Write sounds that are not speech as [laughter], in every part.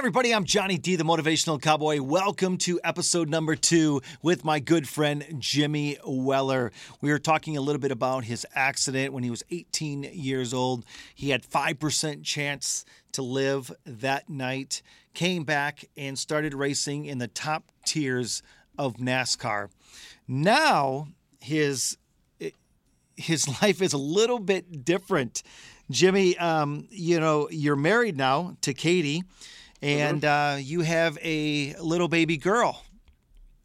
Everybody, I'm Johnny D, the Motivational Cowboy. Welcome to episode number two with my good friend Jimmy Weller. We were talking a little bit about his accident when he was 18 years old. He had 5% chance to live that night, came back and started racing in the top tiers of NASCAR. Now, his his [laughs] life is a little bit different. Jimmy, um, you know, you're married now to Katie, and mm-hmm. uh, you have a little baby girl.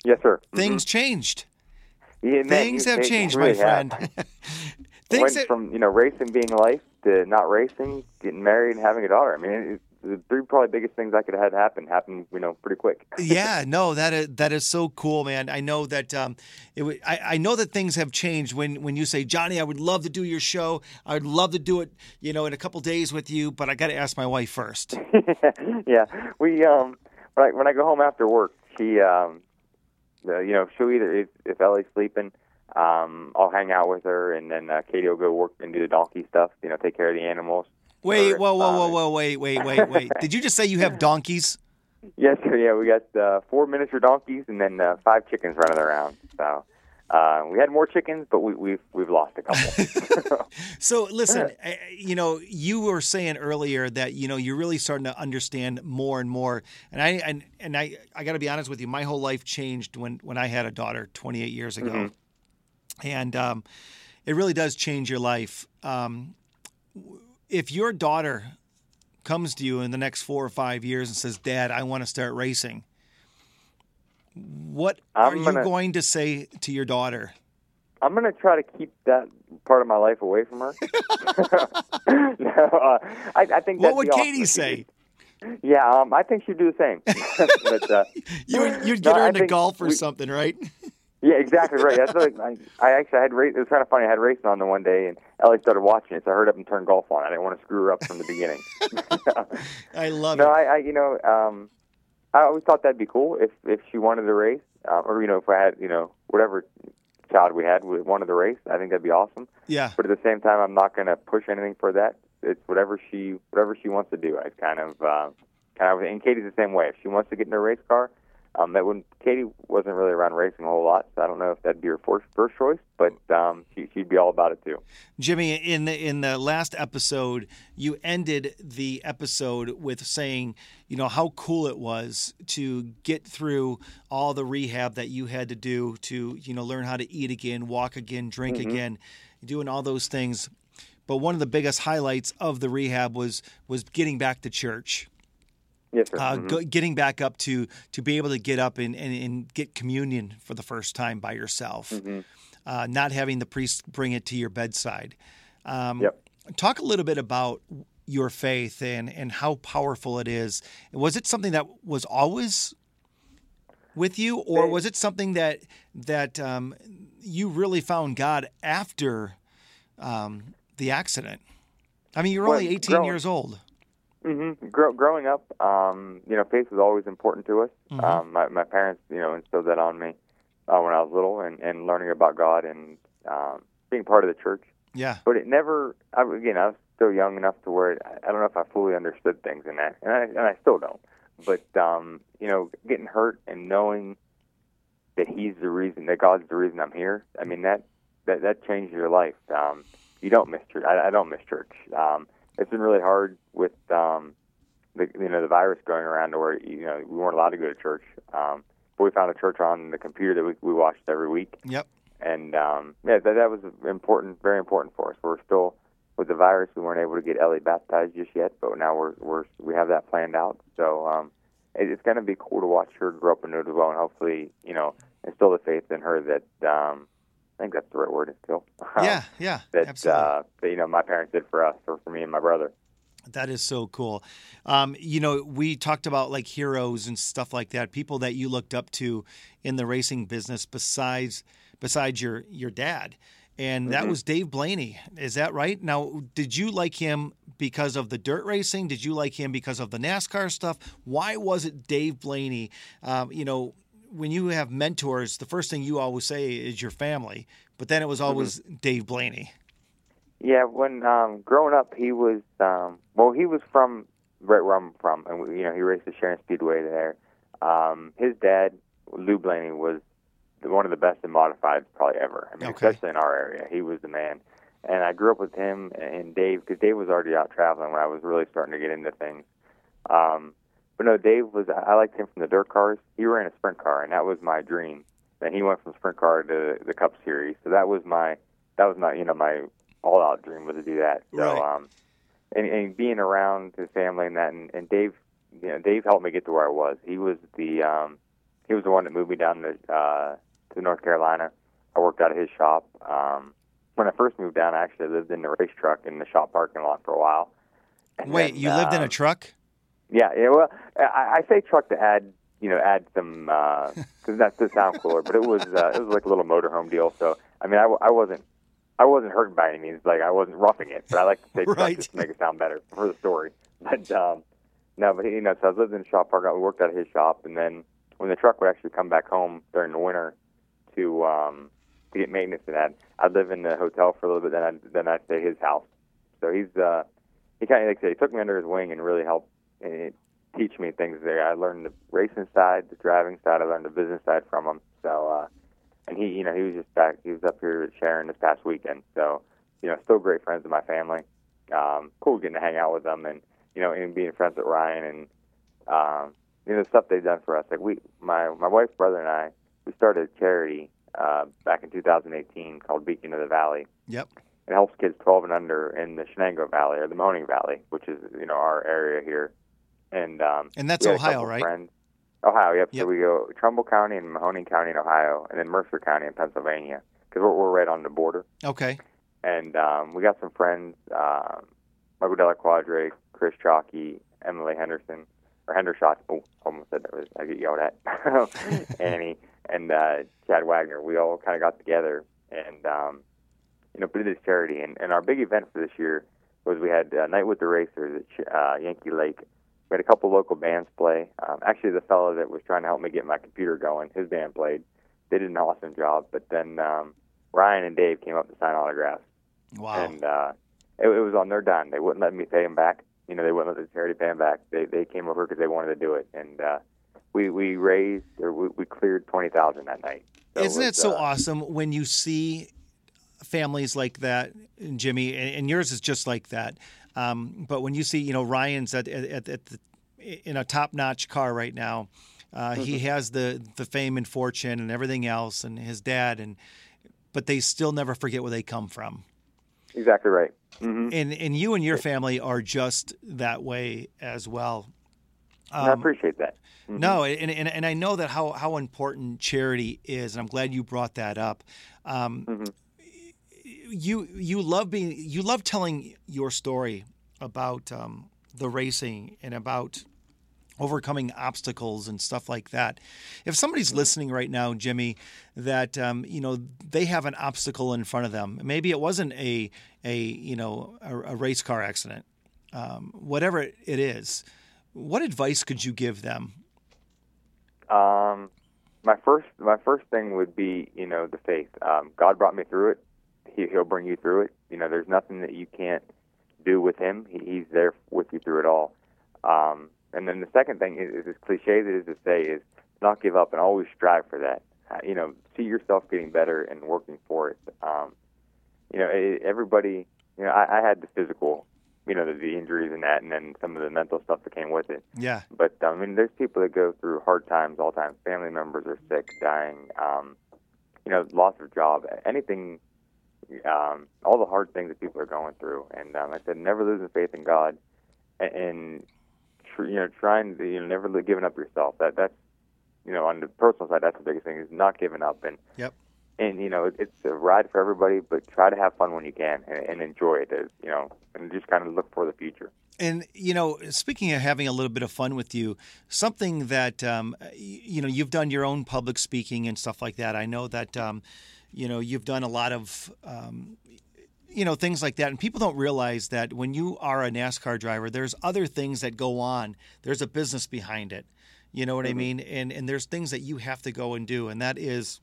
Yes, sir. Things mm-hmm. changed. Yeah, Things have changed, really my friend. [laughs] Things went from you know racing being life to not racing, getting married, and having a daughter. I mean, the three probably biggest things I could have had happen happened, you know, pretty quick. [laughs] yeah, no, that is that is so cool, man. I know that um, it. I, I know that things have changed when when you say, Johnny, I would love to do your show. I would love to do it, you know, in a couple days with you, but I got to ask my wife first. [laughs] yeah, we um when I when I go home after work, she um, uh, you know, she'll either if, if Ellie's sleeping. Um, I'll hang out with her, and then uh, Katie will go work and do the donkey stuff. You know, take care of the animals. Wait, whoa, whoa, whoa, whoa, wait, wait, wait, wait. Did you just say you have [laughs] donkeys? Yes, sir. Yeah, we got uh, four miniature donkeys and then uh, five chickens running around. So uh, we had more chickens, but we, we've we've lost a couple. [laughs] [laughs] so listen, you know, you were saying earlier that you know you're really starting to understand more and more, and I and and I I got to be honest with you, my whole life changed when when I had a daughter 28 years ago, mm-hmm. and um, it really does change your life. Um, if your daughter comes to you in the next four or five years and says, "Dad, I want to start racing," what I'm are gonna, you going to say to your daughter? I'm going to try to keep that part of my life away from her. [laughs] no, uh, I, I, think. What would Katie awesome say? Yeah, um, I think she'd do the same. [laughs] but, uh, [laughs] you would, you'd get no, her into golf or we, something, right? Yeah, exactly right. That's what I, I actually had race. It was kind of funny. I had racing on the one day, and Ellie started watching it, so I heard up and turned golf on. I didn't want to screw her up from the beginning. [laughs] I love no, it. No, I, I, you know, um, I always thought that'd be cool if if she wanted to race, uh, or you know, if I had, you know, whatever child we had wanted to race. I think that'd be awesome. Yeah. But at the same time, I'm not going to push anything for that. It's whatever she whatever she wants to do. I kind of uh, kind of, and Katie's the same way. If she wants to get in a race car um, that when Katie wasn't really around racing a whole lot, so I don't know if that'd be her first, first choice, but um, she, would be all about it too. Jimmy, in the in the last episode, you ended the episode with saying, you know, how cool it was to get through all the rehab that you had to do to, you know, learn how to eat again, walk again, drink mm-hmm. again, doing all those things. But one of the biggest highlights of the rehab was was getting back to church. Yes, sir. Uh, mm-hmm. go, getting back up to to be able to get up and, and, and get communion for the first time by yourself, mm-hmm. uh, not having the priest bring it to your bedside. Um, yep. Talk a little bit about your faith and, and how powerful it is. Was it something that was always with you, or was it something that that um, you really found God after um, the accident? I mean, you're only 18 growing, years old. Mm-hmm. Grow, growing up, um, you know, faith was always important to us. Mm-hmm. Um, my, my parents, you know, instilled that on me uh, when I was little, and, and learning about God and um, being part of the church. Yeah. But it never. I, again, I was still young enough to where it, I don't know if I fully understood things in that, and I, and I still don't. But um, you know, getting hurt and knowing that He's the reason, that God's the reason I'm here. I mean, that that that changes your life. Um, you don't miss church. I, I don't miss church. Um, it's been really hard with um, the you know the virus going around, to where you know we weren't allowed to go to church. Um, but we found a church on the computer that we, we watched every week. Yep. And um, yeah, that that was important, very important for us. We're still with the virus, we weren't able to get Ellie baptized just yet, but now we're we're we have that planned out. So um, it, it's going to be cool to watch her grow up into it as well, and hopefully, you know, instill the faith in her that um, I think that's the right word still. [laughs] Yeah, yeah, that, absolutely. Uh, that you know my parents did for us, or for me and my brother. That is so cool. Um, you know, we talked about like heroes and stuff like that, people that you looked up to in the racing business besides besides your your dad. And that mm-hmm. was Dave Blaney. Is that right? Now, did you like him because of the dirt racing? Did you like him because of the NASCAR stuff? Why was it Dave Blaney? Um, you know, when you have mentors, the first thing you always say is your family, but then it was mm-hmm. always mm-hmm. Dave Blaney. Yeah, when um, growing up, he was um, well, he was from right where I'm from, and we, you know he raced the Sharon Speedway there. Um, his dad, Lou Blaney, was the, one of the best in modifieds probably ever. I mean, Okay. especially in our area, he was the man. And I grew up with him and Dave because Dave was already out traveling when I was really starting to get into things. Um, but no, Dave was. I liked him from the dirt cars. He ran a sprint car, and that was my dream. Then he went from sprint car to the Cup Series, so that was my that was my you know my all out dream was to do that. So Right. um, and, and being around his family and that, and, and Dave, you know, Dave helped me get to where I was. He was the um, he was the one that moved me down to uh, to North Carolina. I worked out of his shop. Um, when I first moved down, I actually lived in the race truck in the shop parking lot for a while. And Wait, then, you lived in a um, truck? Yeah, yeah. Well, I, I say truck to add, you know, add some [laughs] because that's to sound cooler. But it was uh, it was like a little motorhome deal. So I mean, I, I wasn't I wasn't hurt by any means. Like I wasn't roughing it, but I like to say [laughs] truck Right. just to make it sound better for the story. But um, no, but you know, so I lived in the shop park. I worked out of his shop, and then when the truck would actually come back home during the winter to um, to get maintenance and that, I'd live in the hotel for a little bit. Then I then I'd stay at his house. So he's uh, he kind of like I say, he took me under his wing and really helped uh, teach me things there. I learned the racing side, the driving side. I learned the business side from him. So, uh, and he, you know, he was just back. He was up here at Sharon this past weekend. So, you know, still great friends of my family. Um, cool getting to hang out with them, and you know, and being friends with Ryan and um, you know the stuff they've done for us. Like we, my my wife's brother and I, we started a charity uh, back in 2018 called Beacon of the Valley. Yep. It helps kids 12 and under in the Shenango Valley or the Mahoning Valley, which is you know our area here. And um, And that's we had a Ohio, right? Friends. Ohio, yep. Yep. So we go Trumbull County and Mahoning County in Ohio, and then Mercer County in Pennsylvania, because we're, we're right on the border. Okay. And um, we got some friends, um, Michael Della Quadre, Chris Chalky, Emily Henderson, or Hendershot. Oh, almost said that. Was, I get yelled at. [laughs] Annie and uh, Chad Wagner. We all kind of got together and um, you know put this charity. And, and our big event for this year was we had uh, Night with the Racers at uh, Yankee Lake. We had a couple local bands play. Um, actually, the fellow that was trying to help me get my computer going, his band played. They did an awesome job. But then um, Ryan and Dave came up to sign autographs Wow. and uh, it, it was on their dime. They wouldn't let me pay them back. You know, they wouldn't let the charity pay them back. They they came over because they wanted to do it, and uh, we we raised or we, we cleared twenty thousand that night. So Isn't was, it so uh, awesome when you see families like that, Jimmy, and, and yours is just like that. Um, but when you see, you know, Ryan's at, at, at the, in a top-notch car right now, uh, he Mm-hmm. has the the fame and fortune and everything else, and his dad, and but they still never forget where they come from. exactly right? hmm And and you and your family are just that way as well. I Um, appreciate that. Mhm. No, and, and and I know that how how important charity is, and I'm glad you brought that up. Um, Mhm. You you love being you love telling your story about um, the racing and about overcoming obstacles and stuff like that. If somebody's listening right now, Jimmy, that um, you know they have an obstacle in front of them, maybe it wasn't a a you know a, a race car accident, um, whatever it is. What advice could you give them? Um, my first my first thing would be you know the faith. Um, God brought me through it. He, he'll bring you through it. You know, there's nothing that you can't do with Him. He, he's there with you through it all. Um, and then the second thing is, is as cliche as it is to say is not give up and always strive for that. Uh, you know, see yourself getting better and working for it. Um, you know, it, everybody. You know, I, I had the physical. You know, the, the injuries and that, and then some of the mental stuff that came with it. Yeah, But um, I mean, there's people that go through hard times all the time. Family members are sick, dying. Um, you know, loss of job, anything. Um, all the hard things that people are going through, and um, I said, never losing faith in God, and, and tr- you know, trying to you know, never giving up yourself. That that's you know, on the personal side, that's the biggest thing is not giving up, and Yep. and you know, it, it's a ride for everybody, but try to have fun when you can and, and enjoy it. As, you know, and just kind of look for the future. And you know, speaking of having a little bit of fun with you, something that um, you know you've done your own public speaking and stuff like that. I know that um, you know you've done a lot of um, you know things like that, and people don't realize that when you are a NASCAR driver, there's other things that go on. There's a business behind it. You know what I mean? And and there's things that you have to go and do, and that is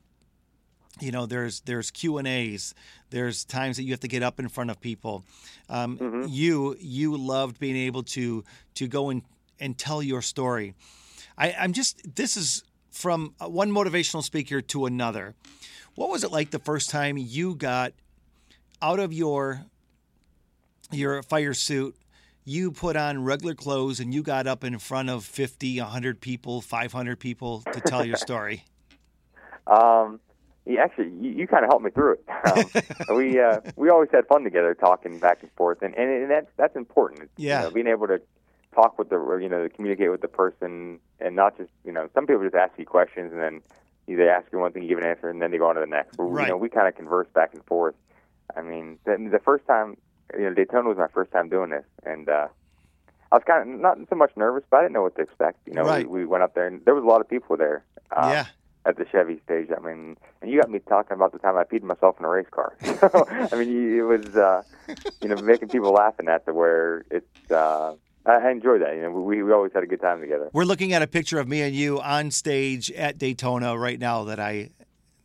you know there's there's q and a's there's times that you have to get up in front of people. Um, Mm-hmm. you you loved being able to to go and and tell your story. I, i'm just this is from one motivational speaker to another. What was it like the first time you got out of your your fire suit you put on regular clothes and you got up in front of 50 100 people 500 people to tell your [laughs] story? Um, yeah, actually, you, you kind of helped me through it. [laughs] Um, we uh, we always had fun together, talking back and forth, and and, and that's that's important. Yeah. you know, being able to talk with the or, you know communicate with the person, and not just you know some people just ask you questions and then you- they ask you one thing, you give an answer, and then they go on to the next. But, Right. You know, we kind of converse back and forth. I mean, the, the first time, you know, Daytona was my first time doing this, and uh, I was kind of not so much nervous, but I didn't know what to expect. You know, Right. we, we went up there, and there was a lot of people there. Um, yeah at the Chevy stage. I mean, and you got me talking about the time I peed myself in a race car. So, [laughs] I mean, you- it was, uh, you know, making people laughing at the where it's. Uh, I I enjoy that. You know, we we always had a good time together. We're looking at a picture of me and you on stage at Daytona right now. That I,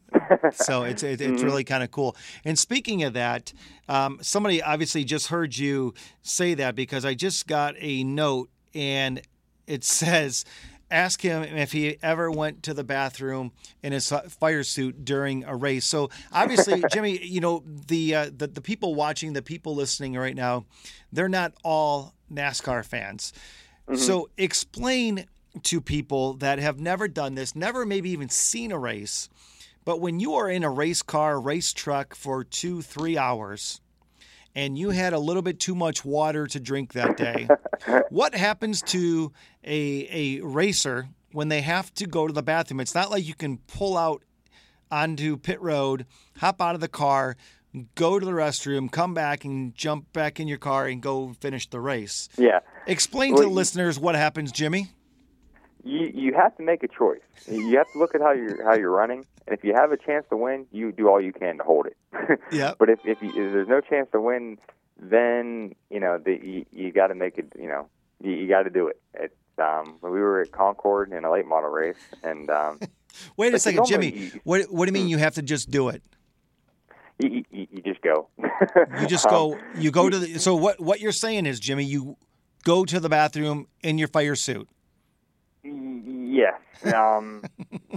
[laughs] so it's it, it's really kind of cool. And speaking of that, um, somebody obviously just heard you say that because I just got a note and it [laughs] says. Ask him if he ever went to the bathroom in his fire suit during a race. So obviously, [laughs] Jimmy, you know the, uh, the the people watching, the people listening right now, they're not all NASCAR fans. So explain to people that have never done this, never maybe even seen a race, but when you are in a race car, race truck for two, three hours, and you had a little bit too much water to drink that day, [laughs] what happens to a a racer when they have to go to the bathroom? It's not like you can pull out onto pit road, hop out of the car, go to the restroom, come back and jump back in your car and go finish the race. Yeah, Explain Well, to the listeners what happens, Jimmy. you you have to make a choice. You have to look at how you're how you're running, and if you have a chance to win, you do all you can to hold it. [laughs] Yeah. But if if, you, if there's no chance to win, then you know the, you, you got to make it. You know, you, you got to do it. It's um, we were at Concord in a late model race, and um, [laughs] Wait a second, Jimmy. you- What what do you mean you have to just do it? you, you, you just go. You just [laughs] Um, go you go to the so what what you're saying is, Jimmy, you go to the bathroom in your fire suit. Yes. Um,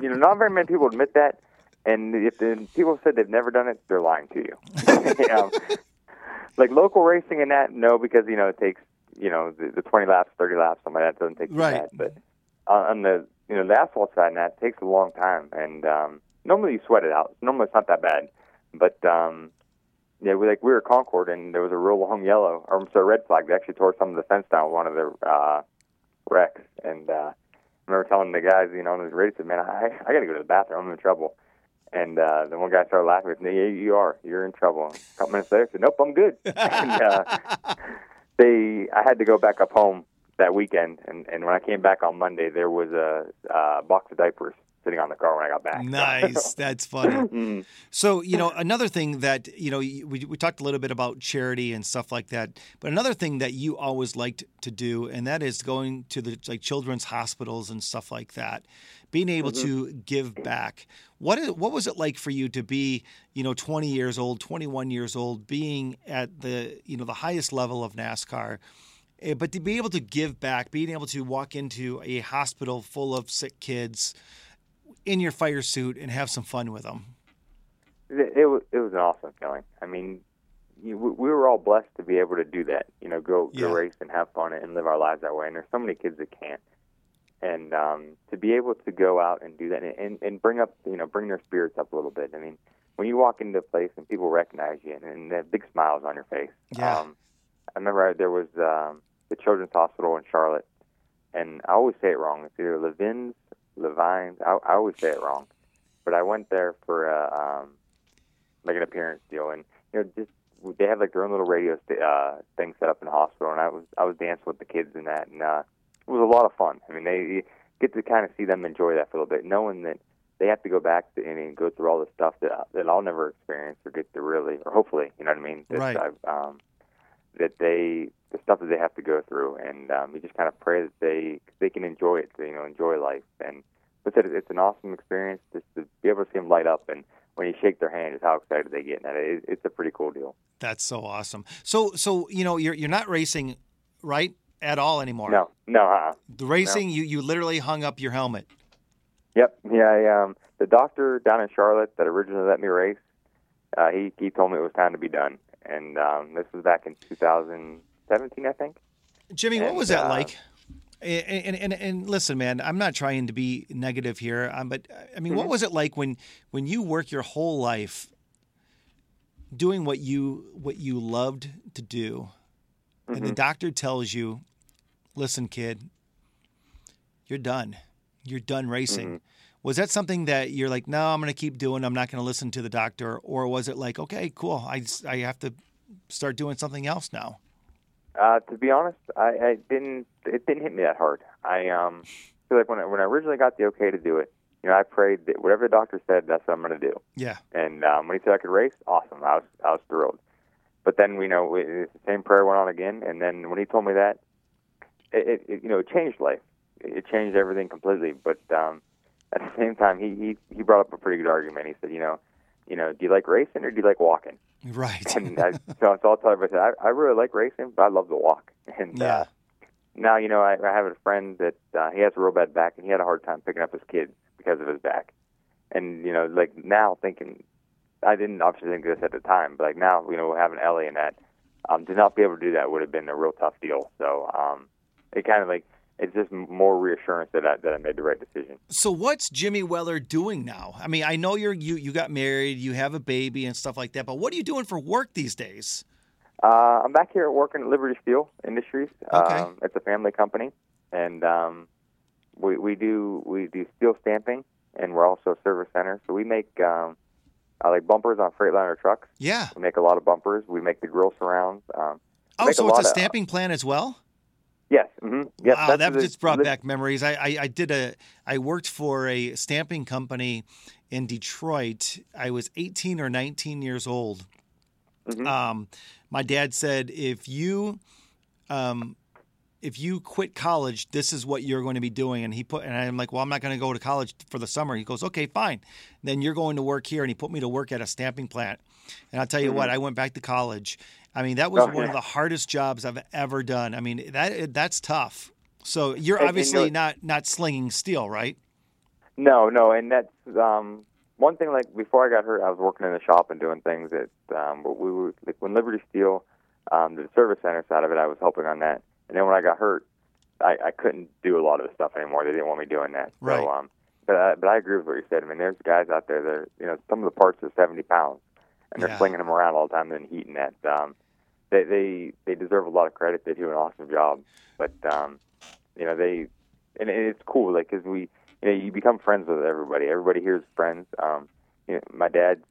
you know, not very many people admit that, and if the people said they've never done it, they're lying to you. [laughs] um, like local racing and that, no, because you know it takes you know the, the 20 laps, 30 laps, something like that doesn't take too Right. bad. But on, the you know the asphalt side, and that it takes a long time, and um, normally you sweat it out. Normally it's not that bad, but um, yeah, we like we were at Concord, and there was a real long yellow, or I'm sorry, red flag. They actually tore some of the fence down with one of the uh, wrecks, and uh, I remember telling the guys, you know, on his radio, said, "Man, I I got to go to the bathroom. I'm in trouble." And uh, the one guy started laughing. He me. "Yeah, you are. You're in trouble." And a couple minutes later, I said, "Nope, I'm good." [laughs] and uh, they, I had to go back up home that weekend, and and when I came back on Monday, there was a uh, box of diapers sitting on the car when I got back. Nice. [laughs] That's funny. Mm. So, you know, another thing that, you know, we, we talked a little bit about charity and stuff like that, but another thing that you always liked to do, and that is going to the like children's hospitals and stuff like that, being able to give back. What is, what was it like for you to be, you know, 20 years old, 21 years old, being at the, you know, the highest level of NASCAR? eh, But to be able to give back, being able to walk into a hospital full of sick kids in your fire suit and have some fun with them. It, it was it was an awesome feeling. I mean, you, we we were all blessed to be able to do that. You know, go go Yeah. race and have fun and live our lives that way. And there's so many kids that can't. And um, to be able to go out and do that and, and and bring up you know bring their spirits up a little bit. I mean, when you walk into a place and people recognize you and, and they have big smiles on your face. Yeah. Um, I remember there was um, the Children's Hospital in Charlotte, and I always say it wrong. It's either Levins, Levines. I, I always say it wrong. But I went there for a um, like an appearance deal, and you know, just they have like their own little radio st- uh, thing set up in the hospital, and I was I was dancing with the kids in that, and uh, it was a lot of fun. I mean, they you get to kind of see them enjoy that for a little bit, knowing that they have to go back to, and, and go through all the stuff that that I'll never experience or get to really, or hopefully, you know what I mean? That Right. I've, um, that they the stuff that they have to go through, and um, you just kind of pray that they they can enjoy it, to, you know, enjoy life. And but it's, it's an awesome experience just to be able to see them light up. And when you shake their hand is how excited they get. And it, it's a pretty cool deal. That's so awesome. So so you know you're you're not racing, right, at all anymore. No, no. Uh-uh. The racing, you you literally hung up your helmet. Yep. Yeah. I, um, the doctor down in Charlotte that originally let me race, uh, he he told me it was time to be done, and um, this was back in 2017, I think. Jimmy, what was that uh, like? And, and, and, and listen, man, I'm not trying to be negative here, um, but I mean, Mm-hmm. what was it like when when you work your whole life doing what you what you loved to do, and Mm-hmm. the doctor tells you, "Listen, kid, you're done. You're done racing." Mm-hmm. Was that something that you're like, "No, I'm going to keep doing. I'm not going to listen to the doctor," or was it like, "Okay, cool. I just- I have to start doing something else now"? Uh, to be honest, I, I didn't. It didn't hit me that hard. I um feel like when I, when I originally got the okay to do it, you know, I prayed that whatever the doctor said, that's what I'm going to do. Yeah. And um, when he said I could race, awesome. I was I was thrilled. But then you know, it, it's the same prayer went on again. And then when he told me that, it, it, it you know it changed life. It changed everything completely. But um, [laughs] at the same time, he he he brought up a pretty good argument. He said, you know, you know, do you like racing or do you like walking? Right. and I, [laughs] so, so I'll tell everybody, I, I really like racing, but I love to walk. And Yeah. uh, now, you know, I, I have a friend that uh, he has a real bad back, and he had a hard time picking up his kids because of his back. And you know, like now thinking, I didn't obviously think this at the time, but like now, you know, having Ellie and that, um, to not be able to do that would have been a real tough deal. So um, it kind of like it's just more reassurance that I, that I made the right decision. So what's Jimmy Weller doing now? I mean, I know you're you you got married, you have a baby and stuff like that, but what are you doing for work these days? Uh, I'm back here working at Liberty Steel Industries. Okay. Um, it's a family company, and um, we we do we do steel stamping, and we're also a service center. So we make um, uh, like bumpers on Freightliner trucks. Yeah. We make a lot of bumpers. We make the grill surrounds. Um, Oh, a so it's a of- stamping plant as well? Yes. Mm-hmm. Yep, wow, that just brought the- back memories. I, I I did a I worked for a stamping company in Detroit. I was 18 or 19 years old. Mhm. Um, my dad said if you um, if you quit college, this is what you're going to be doing. And he put, and I'm like, well, I'm not going to go to college for the summer. He goes, okay, fine. Then you're going to work here. And he put me to work at a stamping plant. And I'll tell you what, I went back to college. I mean, that was Okay. one of the hardest jobs I've ever done. I mean, that that's tough. So you're And- and obviously know- not not slinging steel, right? No, no, and that's um, one thing. Like before I got hurt, I was working in the shop and doing things that um, we were like when Liberty Steel, um, the service center side of it, I was helping on that. And then when I got hurt, I, I couldn't do a lot of the stuff anymore. They didn't want me doing that. Right. So, um, but I, but I agree with what you said. I mean, there's guys out there that you know some of the parts are 70 pounds, and they're Yeah. slinging them around all the time and heating that. Um, they they they deserve a lot of credit. They do an awesome job. But um, you know they and it's cool like because we you know you become friends with everybody everybody here is friends um you know my dad's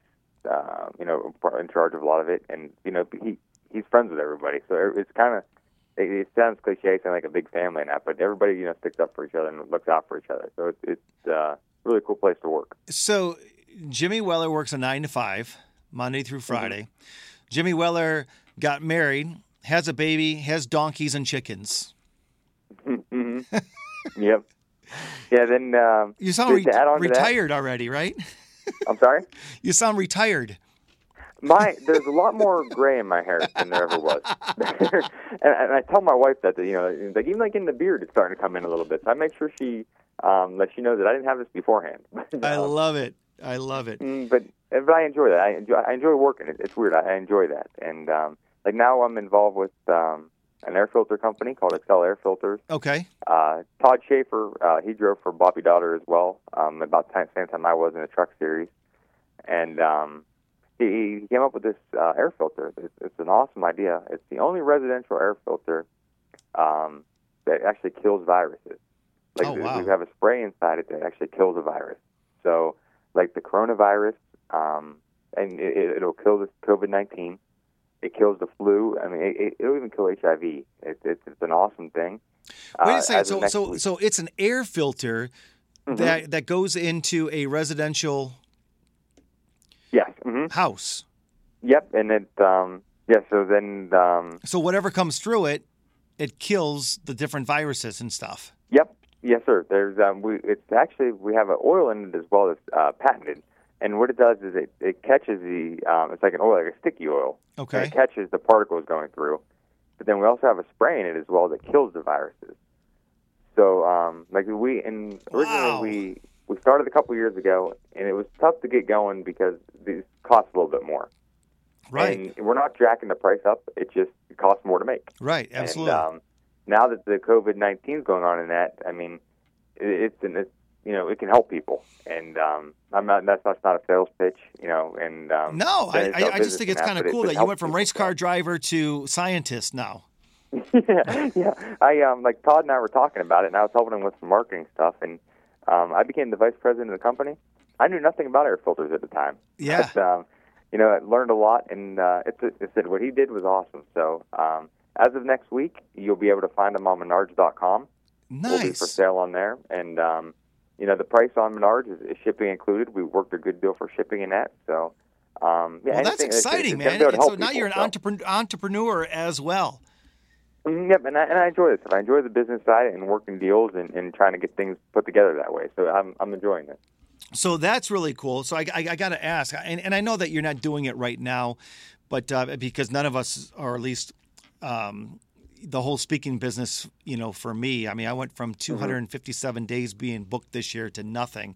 uh you know in charge of a lot of it and you know he he's friends with everybody so it's kind of it, it sounds cliche sound like a big family and that but everybody you know sticks up for each other and looks out for each other so it's it's uh really cool place to work So Jimmy Weller works a nine to five, Monday through Friday. Jimmy Weller got married, has a baby, has donkeys and chickens. hmm [laughs] yep yeah then um You sound re- to add on to that- retired already, right? i'm sorry [laughs] You sound retired. My there's a lot more gray in my hair than there ever was, [laughs] and, and I tell my wife that, that you know, like even like in the beard, it's starting to come in a little bit. So I make sure she um, lets you know that I didn't have this beforehand. [laughs] I Um, love it. I love it. Mm, but but I enjoy that. I enjoy I enjoy working. It, it's weird. I, I enjoy that. And um, like now I'm involved with um, an air filter company called Excel Air Filters. Okay. Uh, Todd Schaefer, uh, he drove for Bobby Dotter as well. Um, about the time, same time I was in the truck series, and um, he, came up with this uh, air filter. It's, it's an awesome idea. It's the only residential air filter um, that actually kills viruses. Like Oh, wow. we have a spray inside it that actually kills a virus. So, like the coronavirus, um, and it, it'll kill the COVID nineteen. It kills the flu. I mean, it, it'll even kill HIV. It, it's it's an awesome thing. Wait Uh, a second. as So so week- so it's an air filter Mhm. that that goes into a residential yes, hmm house. yep, and it um, yeah. So then um, So whatever comes through it, it kills the different viruses and stuff. Yep. Yes, sir. There's um, we it's actually we have an oil in it as well that's uh, patented and what it does is it, it catches the um, it's like an oil, like a sticky oil. Okay. it catches the particles going through. But then we also have a spray in it as well that kills the viruses. So, um, like we and originally Wow. we we started a couple years ago, and it was tough to get going because these cost a little bit more. Right. And we're not jacking the price up; it just costs more to make. Right. Absolutely. And, um, now that the COVID nineteen is going on in that, I mean, it, it's an it's, you know it can help people, and um, I'm not that's not, not a sales pitch, you know. And um, no, I, I, I just think it's kind of cool that you went from race car driver to scientist now. [laughs] yeah, yeah. I um like Todd and I were talking about it, and I was helping him with some marketing stuff, and um, I became the vice president of the company. I knew nothing about air filters at the time. Yeah. But, um, you know, I learned a lot, and uh, it's it said what he did was awesome. So um, as of next week, you'll be able to find them on Menards.com. Nice, will be for sale on there, and um, you know the price on Menards is, is shipping included. We worked a good deal for shipping in that, so. Um, yeah, Well, that's it's- exciting, it's man. gonna be able to And so now people, you're an so. entrepreneur, entrepreneur as well. Yep, and I, and I enjoy this. I enjoy the business side and working deals and, and trying to get things put together that way. So I'm I'm enjoying it. So that's really cool. So I, I, I got to ask, and, and I know that you're not doing it right now, but uh, because none of us, or at least um, the whole speaking business, you know, for me, I mean, I went Mm-hmm. from 257 days being booked this year to nothing.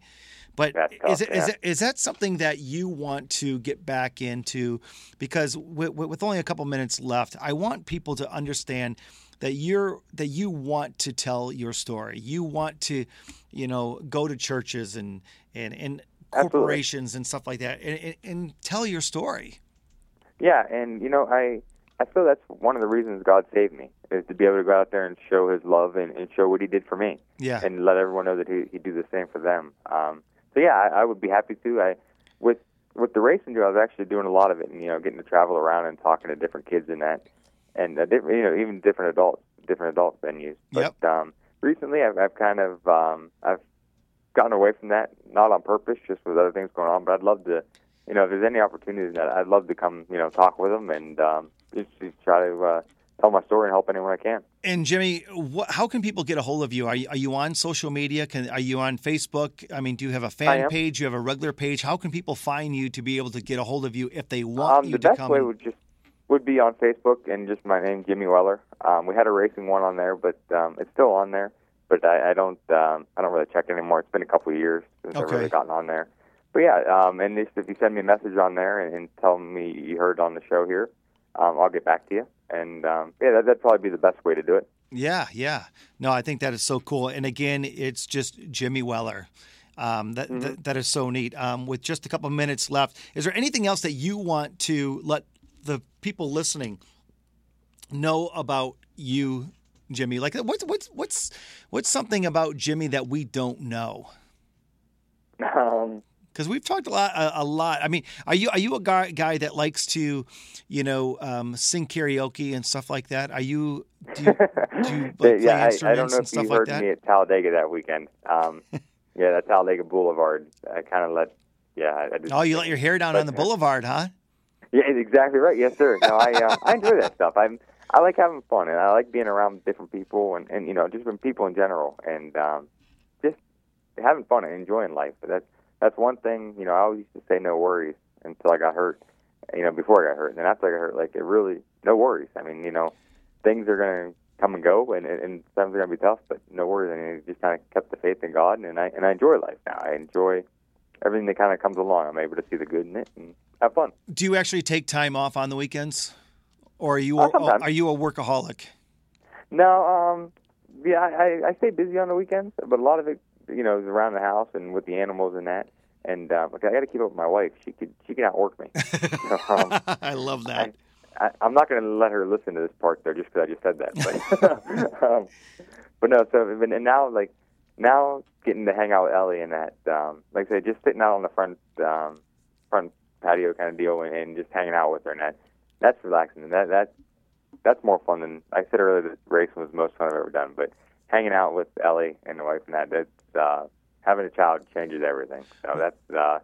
But That's is tough, it is yeah. it is that something that you want to get back into? Because with, with only a couple minutes left, I want people to understand that you're that you want to tell your story. You want to, you know, go to churches and and and Absolutely. corporations and stuff like that, and, and, and tell your story. Yeah, and you know I I feel that's one of the reasons God saved me is to be able to go out there and show His love and, and show what He did for me, Yeah. and let everyone know that He He do the same for them. Um, so yeah, I, I would be happy to. I with with the racing deal, I was actually doing a lot of it, and you know, getting to travel around and talking to different kids in that, and uh, different, you know, even different adults, different adult venues. But um, recently, I've, I've kind of um, I've gotten away from that, not on purpose, just with other things going on. But I'd love to, you know, if there's any opportunities, that I'd love to come, you know, talk with them and um, just, just try to uh, tell my story and help anyone I can. And Jimmy, what, how can people get a hold of you? Are you, are you on social media? Can are you on Facebook? I mean, do you have a fan page? Do you have a regular page? How can people find you to be able to get a hold of you if they want Um, you the to best way would just would be on Facebook and just my name, Jimmy Weller. Um, we had a racing one on there, but um, it's still on there. But I, I don't um, I don't really check anymore. It's been a couple of years since I've really gotten on there. But yeah, um, and just if you send me a message on there and, and tell me you heard on the show here, um, I'll get back to you. And um, yeah, that, that'd probably be the best way to do it. Yeah, yeah. No, I think that is so cool. And again, it's just Jimmy Weller. Um, that, Mm-hmm. that that is so neat. Um, with just a couple of minutes left, is there anything else that you want to let the people listening know about you, Jimmy? Like, what's what's what's what's something about Jimmy that we don't know? [laughs] Um, Because we've talked a lot, a, a lot. I mean, are you are you a guy guy that likes to, you know, um, sing karaoke and stuff like that? Are you do you, do you [laughs] like, yeah, I, I don't know if you heard that? me at Talladega that weekend. Um, [laughs] yeah, that Talladega Boulevard. I kind of let. Yeah, I, I just, Oh, you let your hair down on the boulevard, huh? Yeah, exactly right. Yes, sir. No, I uh, I enjoy that stuff. I'm I like having fun and I like being around different people and and you know just with people in general and um, just having fun and enjoying life. But that's that's one thing. You know, I always used to say no worries until I got hurt. You know, before I got hurt, and then after I got hurt, like it really no worries. I mean, you know, things are gonna come and go, and and, and sometimes they're gonna be tough, but no worries. I mean, just kind of kept the faith in God, and I and I enjoy life now. I enjoy everything that kind of comes along. I'm able to see the good in it and have fun. Do you actually take time off on the weekends, or are you Uh, sometimes. are you a workaholic? No, um, yeah, I I stay busy on the weekends, but a lot of it, you know, around the house and with the animals and that. And um, like, I got to keep up with my wife. She could she can outwork me. [laughs] So, um, I love that. I, I'm not going to let her listen to this part though, just because I just said that. But, [laughs] um, but no, so and now like now getting to hang out with Ellie and that, um, like I said, just sitting out on the front um, front patio kind of deal and, and just hanging out with her and that that's relaxing and that that that's more fun than I said earlier. That racing was the most fun I've ever done, but hanging out with Ellie and the wife and that that's uh, having a child changes everything. So that's uh,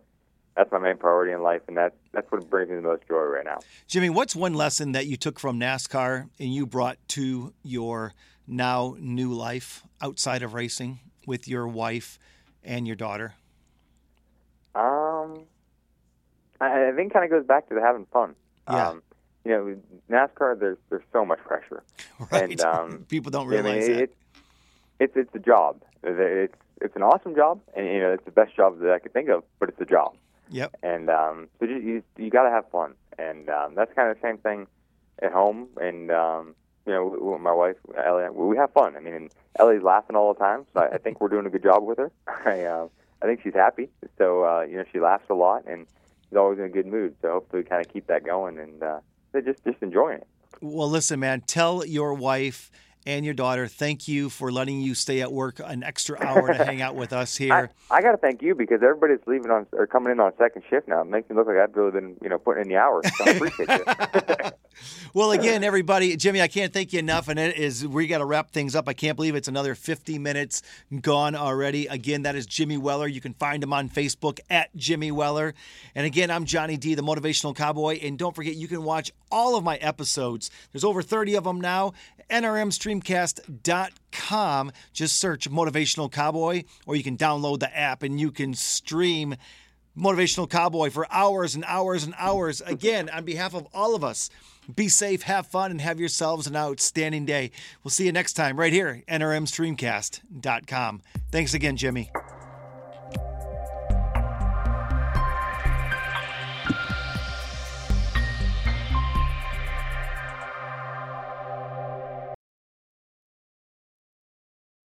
that's my main priority in life, and that's that's what brings me the most joy right now. Jimmy, what's one lesson that you took from NASCAR and you brought to your now new life outside of racing with your wife and your daughter? Um, I, I think kind of goes back to the having fun. Yeah. Um, you know, NASCAR, there's there's so much pressure. [laughs] Right. And, um, People don't I mean, realize that. it, it's it's a job. It's it's an awesome job, and you know it's the best job that I could think of. But it's a job, Yep. and um, so you you, you got to have fun, and um, that's kind of the same thing at home. And um, you know, with my wife Ellie, we have fun. I mean, Ellie's laughing all the time, so I, I think we're doing a good job with her. [laughs] I uh, I think she's happy, so uh, you know she laughs a lot, and she's always in a good mood. So hopefully, we kind of keep that going, and uh, just just enjoying it. Well, listen, man, tell your wife and your daughter thank you for letting you stay at work an extra [laughs] hour to hang out with us I, here. I got to thank you because everybody's leaving on or coming in on second shift now. It makes me look like I've really been, you know, putting in the hours. So I appreciate you. [laughs] Well, again, everybody, Jimmy, I can't thank you enough. And it is, we got to wrap things up. I can't believe it's another 50 minutes gone already. Again, that is Jimmy Weller. You can find him on Facebook at Jimmy Weller. And again, I'm Johnny D, the Motivational Cowboy. And don't forget, you can watch all of my episodes. There's over 30 of them now. NRMstreamcast.com. Just search Motivational Cowboy, or you can download the app and you can stream Motivational Cowboy for hours and hours and hours. Again, on behalf of all of us, be safe, have fun, and have yourselves an outstanding day. We'll see you next time right here, NRMstreamcast.com. Thanks again, Jimmy.